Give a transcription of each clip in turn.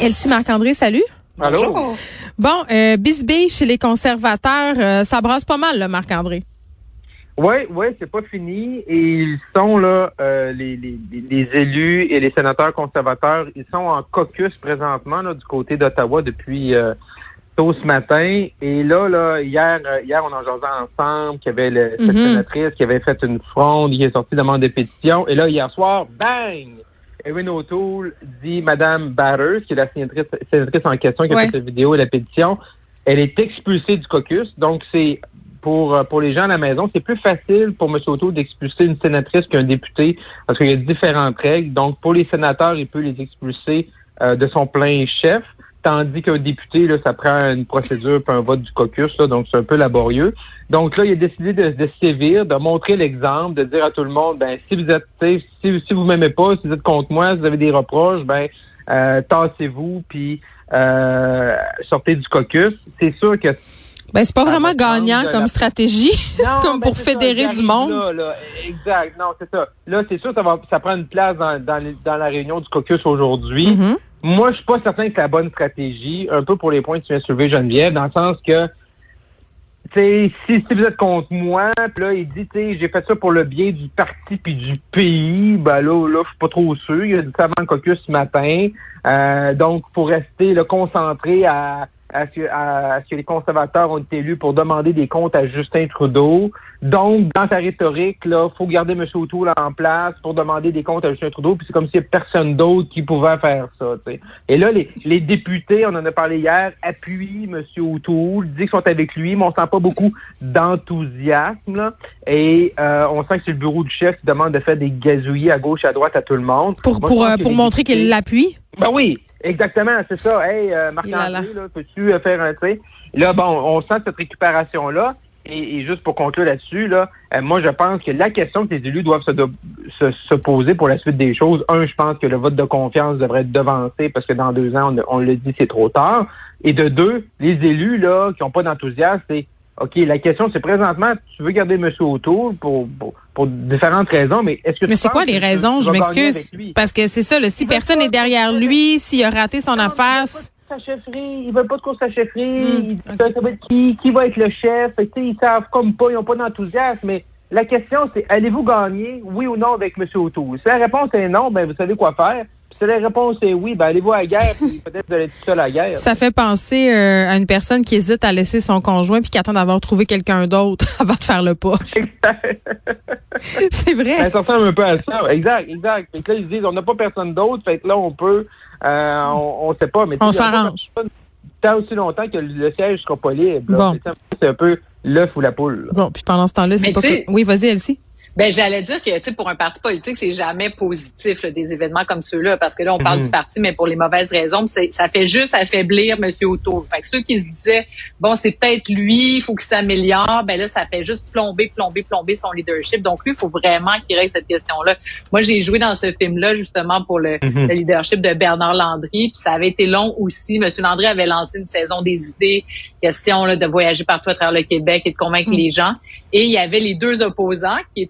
Elsie Marc-André, salut. Allô? Bon, euh, bisbille chez les conservateurs, euh, ça brasse pas mal, là, Marc-André. Oui, oui, c'est pas fini. Et ils sont là, euh, les, les, les, élus et les sénateurs conservateurs, ils sont en caucus présentement là, du côté d'Ottawa depuis euh, tôt ce matin. Et là, là, hier, hier, on en jasait ensemble qu'il y avait le, cette Mhm. sénatrice qui avait fait une fronde, qui est sortie demande de pétition. Et là, hier soir, bang! Erin O'Toole dit Madame Batters, qui est la sénatrice, sénatrice en question qui a fait la vidéo et la pétition, elle est expulsée du caucus. Donc, c'est pour, euh, pour les gens à la maison, c'est plus facile pour M. O'Toole d'expulser une sénatrice qu'un député parce qu'il y a différentes règles. Donc, pour les sénateurs, il peut les expulser euh, de son plein chef. Tandis qu'un député, là, ça prend une procédure puis un vote du caucus, là, donc c'est un peu laborieux. Donc là, il a décidé de, de sévir, de montrer l'exemple, de dire à tout le monde, ben si vous êtes, si, si vous m'aimez pas, si vous êtes contre moi, si vous avez des reproches, ben euh, tassez-vous puis euh, sortez du caucus. C'est sûr que Ben, c'est pas vraiment gagnant comme la- stratégie, Non, comme ben, pour ça, fédérer du monde. là, là. Exact. Non, c'est ça. Là, c'est sûr, ça va, ça prend une place dans, dans, les- dans la réunion du caucus aujourd'hui. Mhm. Moi, je suis pas certain que c'est la bonne stratégie, un peu pour les points que tu de soulever, Geneviève, dans le sens que, si, si vous êtes contre moi, puis là, il dit, j'ai fait ça pour le bien du parti puis du pays, ben là, là, je suis pas trop sûr. Il a dit ça avant le caucus ce matin. Euh, donc, pour rester là, concentré à, à, ce, à- à ce que les conservateurs ont été élus pour demander des comptes à Justin Trudeau. Donc, dans sa rhétorique, là, faut garder M. O'Toole en place pour demander des comptes à Justin Trudeau. Puis c'est comme s'il n'y a personne d'autre qui pouvait faire ça. tu sais. Et là, les, les députés, on en a parlé hier, appuient M. O'Toole, disent qu'ils sont avec lui, mais on sent pas beaucoup d'enthousiasme. Et euh, on sent que c'est le bureau du chef qui demande de faire des gazouillis à gauche, à droite à tout le monde. Pour, Moi, pour, euh, pour les montrer qu'il l'appuie. ben oui, exactement, c'est ça. Hey, euh, Marc-André, peux-tu euh, faire un trait? Là, bon, on sent cette récupération-là. Et, et juste pour conclure là-dessus, là, euh, moi, je pense que la question que les élus doivent se, do- se, se poser pour la suite des choses, un, je pense que le vote de confiance devrait être devancé parce que dans deux ans, on, on le dit, c'est trop tard. Et de deux, les élus, là, qui n'ont pas d'enthousiasme, c'est OK, la question, c'est présentement, tu veux garder M. O'Toole pour, pour, pour différentes raisons, mais est-ce que tu Mais c'est quoi les raisons? Je m'excuse. Parce que c'est ça, là, si veut personne n'est derrière lui, s'il a raté son Non, affaire. Sa chefferie. Ils veulent pas de course à chefferie. Ils- ok. ça- ça va être qui, qui va être le chef? Fait que, tu sais, ils savent comme pas, ils n'ont pas d'enthousiasme. Mais la question, c'est allez-vous gagner, oui ou non, avec M. O'Toole? Si la réponse est non, ben vous savez quoi faire. Si la réponse est oui, ben allez-vous à la guerre, puis peut-être vous allez être tout seul à la guerre. Ça fait penser euh, à une personne qui hésite à laisser son conjoint puis qui attend d'avoir trouvé quelqu'un d'autre avant de faire le pas. c'est vrai. Ça ressemble un peu à ça. Exact, exact. Fait que là, ils se disent, on n'a pas personne d'autre, fait que là, on peut, euh, on, on sait pas. Mais On s'arrange. Tant aussi longtemps que le siège sera pas libre. Bon. C'est un peu- l'œuf ou la poule. là. Bon, puis pendant ce temps-là, c'est pas que- Oui, vas-y, Elsie. Ben, j'allais dire que, tu sais, pour un parti politique, c'est jamais positif, là, des événements comme ceux-là, parce que là, on parle Mhm. du parti, mais pour les mauvaises raisons, ça fait juste affaiblir M. O'Toole. Fait que ceux qui se disaient, bon, c'est peut-être lui, il faut qu'il s'améliore, ben là, ça fait juste plomber, plomber, plomber son leadership. Donc, lui, il faut vraiment qu'il règle cette question-là. Moi, j'ai joué dans ce film-là, justement, pour le, Mhm. le leadership de Bernard Landry, puis ça avait été long aussi. M. Landry avait lancé une saison des idées, question là, de voyager partout à travers le Québec et de convaincre Mm. les gens. Et il y avait les deux opposants, qui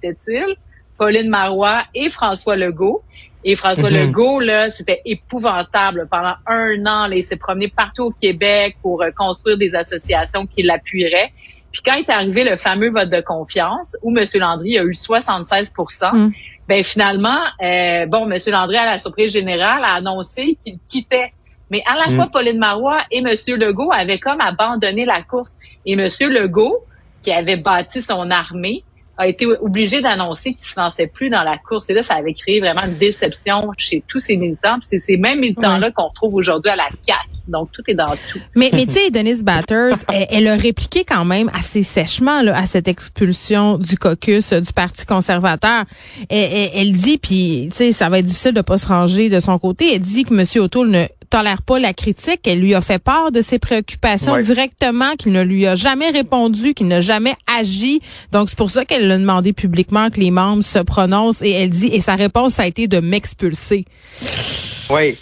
Pauline Marois et François Legault. Et François Mhm. Legault, là, c'était épouvantable. Pendant un an, là, il s'est promené partout au Québec pour euh, construire des associations qui l'appuieraient. Puis quand est arrivé le fameux vote de confiance, où M. Landry a eu 76 Mm. ben finalement, euh, bon, M. Landry, à la surprise générale, a annoncé qu'il quittait. Mais à la Mm. fois, Pauline Marois et M. Legault avaient comme abandonné la course. Et M. Legault, qui avait bâti son armée, a été obligé d'annoncer qu'il se lançait plus dans la course. Et là, ça avait créé vraiment une déception chez tous ces militants. Puis c'est ces mêmes militants-là qu'on retrouve aujourd'hui à la CAQ. Donc, tout est dans tout. Mais, mais tu sais, Denise Batters, elle, elle a répliqué quand même assez sèchement là, à cette expulsion du caucus euh, du Parti conservateur. Elle, elle- elle dit, puis tu sais, ça va être difficile de pas se ranger de son côté. Elle dit que M. O'Toole ne tolère pas la critique. Elle lui a fait part de ses préoccupations Ouais. directement, qu'il ne lui a jamais répondu, qu'il n'a jamais agi. Donc, c'est pour ça qu'elle a demandé publiquement que les membres se prononcent. Et elle dit, et sa réponse, ça a été de m'expulser. Oui.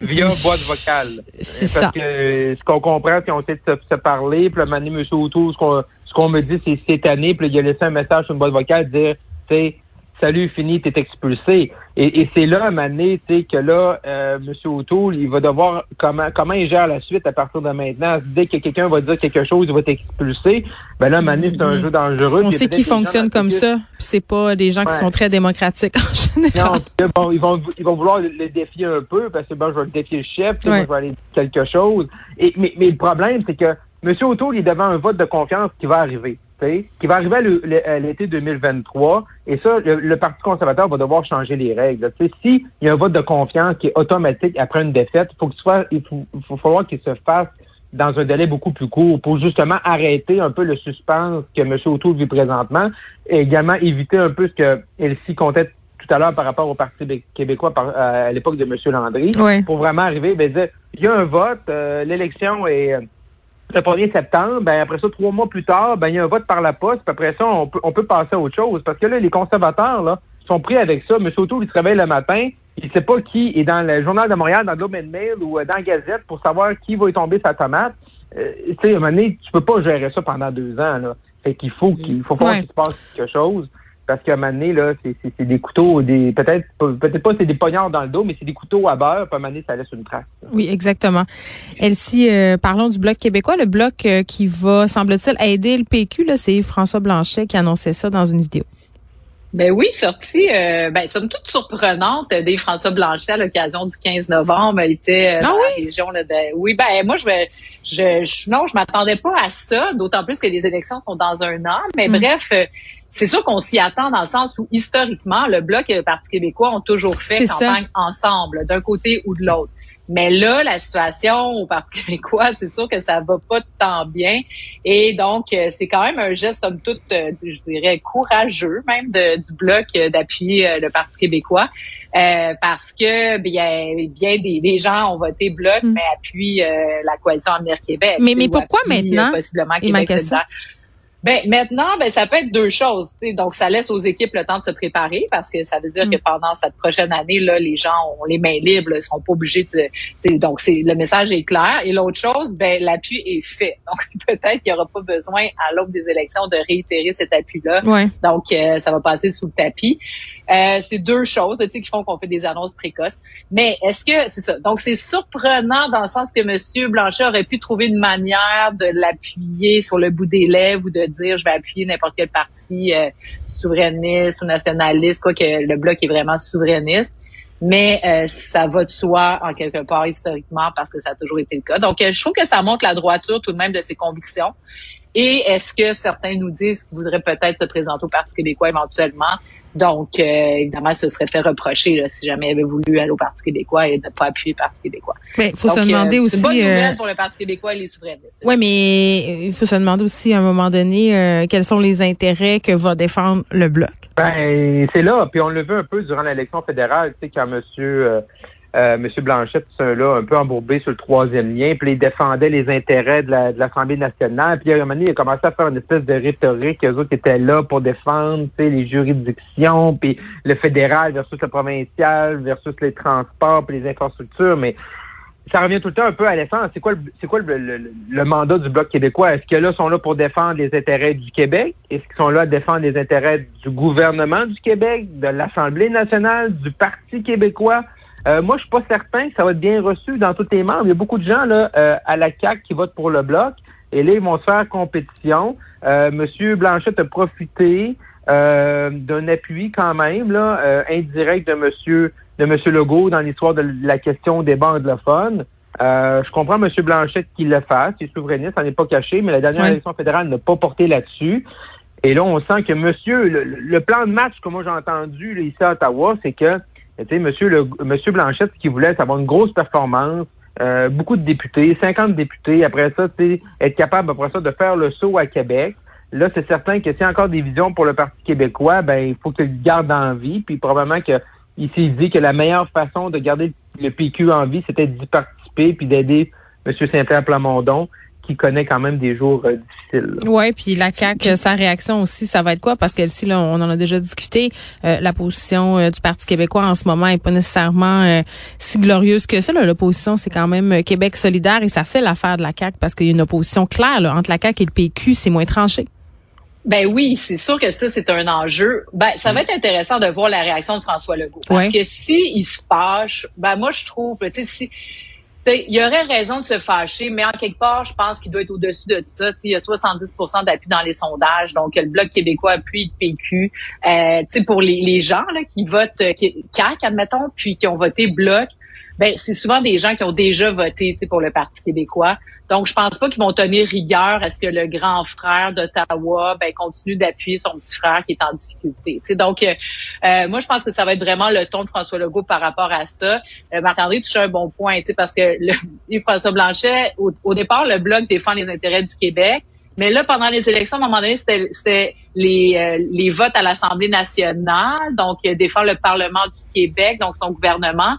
Via boîte vocale. C'est Parce ça. que ce qu'on comprend, c'est qu'on sait de se, se parler, puis le moment donné, M. O'Toole, ce qu'on ce qu'on me dit, c'est cette année, puis il a laissé un message sur une boîte vocale, dire, tu sais, salut, fini, t'es expulsé. Et, c'est là, à un moment donné, que là, euh, M. O'Toole, il va devoir comment comment il gère la suite à partir de maintenant? Dès que quelqu'un va dire quelque chose, il va t'expulser. Ben là, à un moment donné, c'est un mm-hmm. jeu dangereux. On sait qu'ils fonctionnent comme ça. c'est pas des gens qui sont très démocratiques en général. Non, bon, ils vont ils vont vouloir le, défier un peu parce que bon, je vais défier le chef, je vais aller dire quelque chose. Et mais, mais le problème, c'est que M. O'Toole est devant un vote de confiance qui va arriver qui va arriver à l'été 2023. Et ça, le, Parti conservateur va devoir changer les règles. S'il y a un vote de confiance qui est automatique après une défaite, faut soit, il faut, faut falloir qu'il se fasse dans un délai beaucoup plus court pour justement arrêter un peu le suspense que M. O'Toole vit présentement et également éviter un peu ce que Elsie comptait tout à l'heure par rapport au Parti québécois à l'époque de M. Landry, pour vraiment arriver, ben, dire, il y a un vote, euh, l'élection est le 1er septembre, ben après ça, trois mois plus tard, ben il y a un vote par la poste, puis après ça, on peut, on peut passer à autre chose. Parce que là, les conservateurs, là, sont pris avec ça. M. O'Toole, il se réveille le matin, il sait pas qui est dans le Journal de Montréal, dans Globe and Mail ou euh, dans la Gazette pour savoir qui va y tomber sa tomate. Euh, tu sais, à un moment donné, tu peux pas gérer ça pendant deux ans, là. Fait qu'il faut qu'il faut, qu'il se passe quelque chose parce qu'à un moment donné, là, c'est des couteaux, des peut-être peut-être pas c'est des poignards dans le dos, mais c'est des couteaux à beurre, puis à un moment donné, ça laisse une trace. Oui, exactement. Elsie, euh, parlons du Bloc québécois, le Bloc euh, qui va, semble-t-il, aider le PQ, c'est François Blanchet qui annonçait ça dans une vidéo. Ben oui, sorti, euh, ben, somme toute surprenante des François Blanchet à l'occasion du 15 novembre. Il était euh, ah dans oui? la région là, de... Oui, ben moi, je, je, je non, je m'attendais pas à ça, d'autant plus que les élections sont dans un an. Mais mm. bref, c'est sûr qu'on s'y attend dans le sens où historiquement, le Bloc et le Parti québécois ont toujours fait campagne ensemble, d'un côté ou de l'autre. Mais là, la situation au Parti québécois, c'est sûr que ça va pas tant bien. Et donc, euh, c'est quand même un geste, somme toute, euh, je dirais, courageux même du Bloc euh, d'appuyer le Parti québécois. parce que bien, bien des, gens ont voté Bloc, mm. mais appuient la coalition Avenir Québec. Mais, mais pourquoi maintenant? Possiblement Québec ben maintenant, ben ça peut être deux choses. Donc ça laisse aux équipes le temps de se préparer parce que ça veut dire mm. que pendant cette prochaine année là, les gens ont les mains libres, ils seront pas obligés de. Donc c'est le message est clair. Et l'autre chose, ben l'appui est fait. Donc peut-être qu'il y aura pas besoin à l'aube des élections de réitérer cet appui-là. Donc euh, ça va passer sous le tapis. Euh, c'est deux choses, tu sais, qui font qu'on fait des annonces précoces. Mais est-ce que c'est ça Donc c'est surprenant dans le sens que Monsieur Blanchet aurait pu trouver une manière de l'appuyer sur le bout des lèvres ou de dire je vais appuyer n'importe quel parti euh, souverainiste ou nationaliste, quoi que le bloc est vraiment souverainiste. Mais euh, ça va de soi en quelque part historiquement parce que ça a toujours été le cas. Donc je trouve que ça montre la droiture tout de même de ses convictions. Et est-ce que certains nous disent qu'ils voudraient peut-être se présenter au Parti québécois éventuellement? Donc, euh, évidemment, ce serait fait reprocher si jamais il avait voulu aller au Parti québécois et ne pas appuyer le Parti québécois. Mais il faut se demander aussi. C'est une bonne nouvelle euh, pour le Parti québécois et les souverainistes. Oui, mais il faut se demander aussi à un moment donné euh, quels sont les intérêts que va défendre le bloc. Ben, c'est là. Puis on le vu un peu durant l'élection fédérale, tu sais, quand Monsieur euh, M. Blanchette, là, un peu embourbé sur le troisième lien, puis il défendait les intérêts de l'Assemblée nationale. Puis à un moment donné, il a commencé à faire une espèce de rhétorique, eux autres étaient là pour défendre les juridictions, puis le fédéral versus le provincial, versus les transports, puis les infrastructures, mais ça revient tout le temps un peu à l'essence. C'est quoi, le, c'est quoi le, mandat du Bloc québécois? Est-ce que là, ils sont là pour défendre les intérêts du Québec? Est-ce qu'ils sont là à défendre les intérêts du gouvernement du Québec, de l'Assemblée nationale, du Parti québécois? Euh, moi, je suis pas certain que ça va être bien reçu dans tous les membres. Il y a beaucoup de gens là euh, à la CAC qui votent pour le bloc. Et là, ils vont se faire compétition. Euh, Monsieur Blanchette a profité euh, d'un appui quand même là, indirect de Monsieur de Monsieur Legault dans l'histoire de la question des bancs anglophones. je comprends Monsieur Blanchette qu'il le fasse, il est souverainiste, ça n'est pas caché, mais la dernière élection fédérale n'a pas porté là-dessus. Et là, on sent que Monsieur, le, plan de match que moi j'ai entendu ici à Ottawa, c'est que monsieur, le, monsieur Blanchette, ce qu'il voulait, c'est avoir une grosse performance, euh, beaucoup de députés, 50 députés. Après ça, être capable, après ça, de faire le saut à Québec. Là, c'est certain que s'il y a encore des visions pour le Parti québécois, ben il faut qu'il garde en vie. Puis probablement qu'il s'est dit que la meilleure façon de garder le PQ en vie, c'était d'y participer puis d'aider M. Saint-Pierre Plamondon qui connaît quand même des jours euh, difficiles. Oui, puis la CAQ, sa réaction aussi, ça va être quoi? Parce que si là, on en a déjà discuté, euh, la position euh, du Parti québécois en ce moment est pas nécessairement si glorieuse que ça. L'opposition, c'est quand même Québec solidaire et ça fait l'affaire de la CAQ parce qu'il y a une opposition claire entre la CAQ et le PQ, c'est moins tranché. Ben oui, c'est sûr que ça, c'est un enjeu. Ben, ça va être intéressant de voir la réaction de François Legault. Parce que si il se fâche, ben moi, je trouve, tu sais, si, il y aurait raison de se fâcher, mais en quelque part, je pense qu'il doit être au-dessus de ça. il y a 70% d'appui dans les sondages, donc le Bloc québécois appuie le PQ. Euh, pour les, gens là, qui votent qui, CAC, admettons, puis qui ont voté Bloc, ben c'est souvent des gens qui ont déjà voté pour le Parti québécois. Donc, je pense pas qu'ils vont tenir rigueur à ce que le grand frère d'Ottawa ben, continue d'appuyer son petit frère qui est en difficulté. donc, euh, euh, moi, je pense que ça va être vraiment le ton de François Legault par rapport à ça. Euh, Marc-André touche un bon point, parce que le, François Blanchet, au, départ, le Bloc défend les intérêts du Québec. Mais là, pendant les élections, à un moment donné, c'était les, euh, les votes à l'Assemblée nationale, donc défend le Parlement du Québec, donc son gouvernement.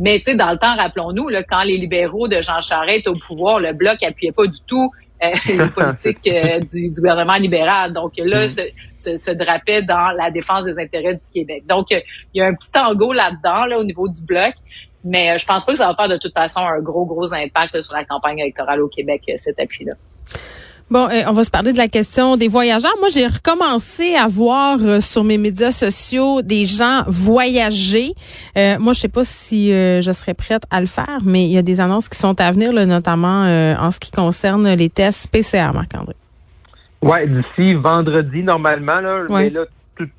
Mais tu sais, dans le temps, rappelons-nous, là, quand les libéraux de Jean Charest étaient au pouvoir, le bloc appuyait pas du tout euh, les politiques euh, du, gouvernement libéral. Donc là, mm. se, se, drapait dans la défense des intérêts du Québec. Donc, il y a un petit tango là-dedans, là, au niveau du bloc. Mais euh, je pense pas que ça va faire de toute façon un gros, gros impact sur la campagne électorale au Québec, cet appui-là. Bon, euh, on va se parler de la question des voyageurs. Moi, j'ai recommencé à voir euh, sur mes médias sociaux des gens voyager. Euh, moi, je sais pas si je serais prête à le faire, mais il y a des annonces qui sont à venir, notamment en ce qui concerne les tests PCR, Marc-André. Ouais, d'ici vendredi normalement là, mais là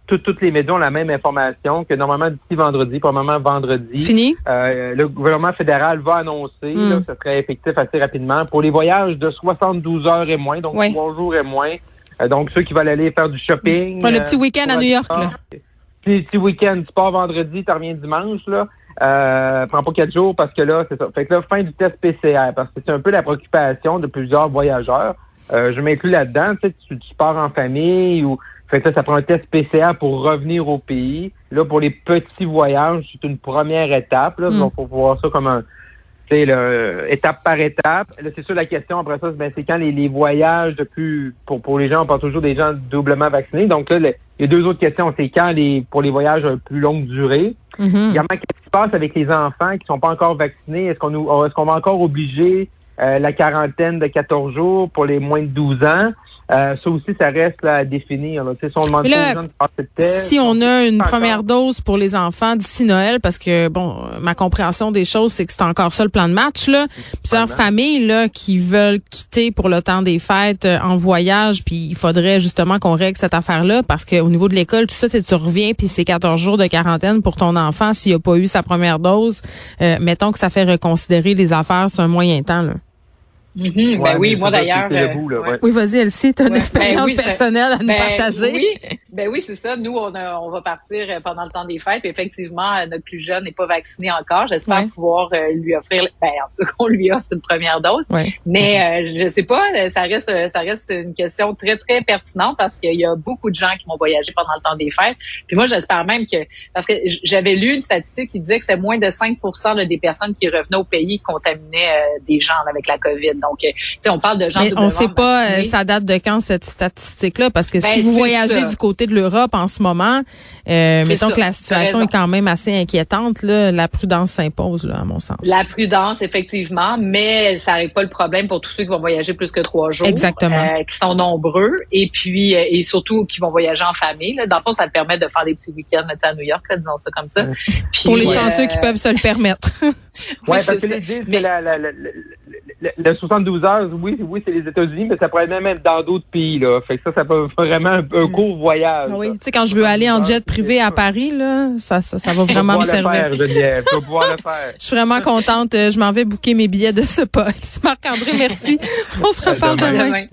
toutes les médias ont la même information que normalement d'ici vendredi, probablement vendredi. Fini. Euh, le gouvernement fédéral va annoncer, là, ce serait effectif assez rapidement, pour les voyages de 72 heures et moins, donc trois jours et moins. Euh, donc ceux qui veulent aller faire du shopping. le petit week-end à New York, là. Petit, petit week-end, tu pars vendredi, tu reviens dimanche, là. Euh, prends pas quatre jours parce que là, c'est ça. Fait que là, fin du test PCR, parce que c'est un peu la préoccupation de plusieurs voyageurs. Euh, je m'inclus là-dedans, tu, sais, tu pars en famille ou fait que ça, ça prend un test PCR pour revenir au pays. Là, pour les petits voyages, c'est une première étape. Là, mm. faut voir ça comme un, c'est étape par étape. Là, c'est sûr la question après ça, ben, c'est quand les, les, voyages de plus pour pour les gens, on parle toujours des gens doublement vaccinés. Donc là, il y a deux autres questions. C'est quand les pour les voyages à plus longue durée. Mm-hmm. Également, qu'est-ce qui se passe avec les enfants qui sont pas encore vaccinés? Est-ce qu'on nous est-ce qu'on va encore obliger euh, la quarantaine de 14 jours pour les moins de 12 ans. Euh, ça aussi, ça reste à définir. Là. Si on demande Si on a une première dose pour les enfants d'ici Noël, parce que bon, ma compréhension des choses, c'est que c'est encore ça le plan de match. Là. Plusieurs familles là qui veulent quitter pour le temps des fêtes euh, en voyage, puis il faudrait justement qu'on règle cette affaire-là, parce qu'au niveau de l'école, tout ça, c'est tu reviens, puis c'est 14 jours de quarantaine pour ton enfant s'il a pas eu sa première dose. mettons que ça fait reconsidérer les affaires sur un moyen temps. Là. Mm-hmm. ben oui, moi d'ailleurs. Euh, oui, vas-y, Elsie, tu as une ben expérience personnelle à nous ben partager. Oui, ben oui, c'est ça. Nous, on, on va partir euh, pendant le temps des fêtes. effectivement, euh, notre plus jeune n'est pas vacciné encore. J'espère pouvoir lui offrir, ben en tout cas qu'on lui offre une première dose. Mais je sais pas, ça reste, ça reste une question très très pertinente parce qu'il y a beaucoup de gens qui vont voyager pendant le temps des fêtes. Puis moi, j'espère même que parce que j'avais lu une statistique qui disait que c'est moins de 5% des personnes qui revenaient au pays qui contaminaient des gens avec la COVID. Donc, euh, on parle de gens. Mais on ne sait pas, euh, ça date de quand cette statistique-là, parce que si ben, vous voyagez du côté de l'Europe en ce moment, euh, mettons que la situation est quand même assez inquiétante. Là, la prudence s'impose, là, à mon sens. La prudence, effectivement, mais ça n'arrive pas le problème pour tous ceux qui vont voyager plus que trois jours, exactement, qui sont nombreux, et puis et surtout qui vont voyager en famille. Là. Dans le fond, ça permet de faire des petits week-ends à New York, disons ça comme ça. pour les chanceux qui peuvent se le permettre. oui, parce que les disent que la, la, la, le 72 heures, oui, oui, c'est les États-Unis, mais ça pourrait même être dans d'autres pays, là. Fait que ça, ça peut vraiment un, un mm. court voyage. Oui, tu sais, quand je veux aller en jet privé à Paris, là, ça, ça, ça va vraiment me servir. Faire, pouvoir le faire. Je suis vraiment contente. Je m'en vais booker mes billets de ce poste. Marc-André, merci. On se reparle demain.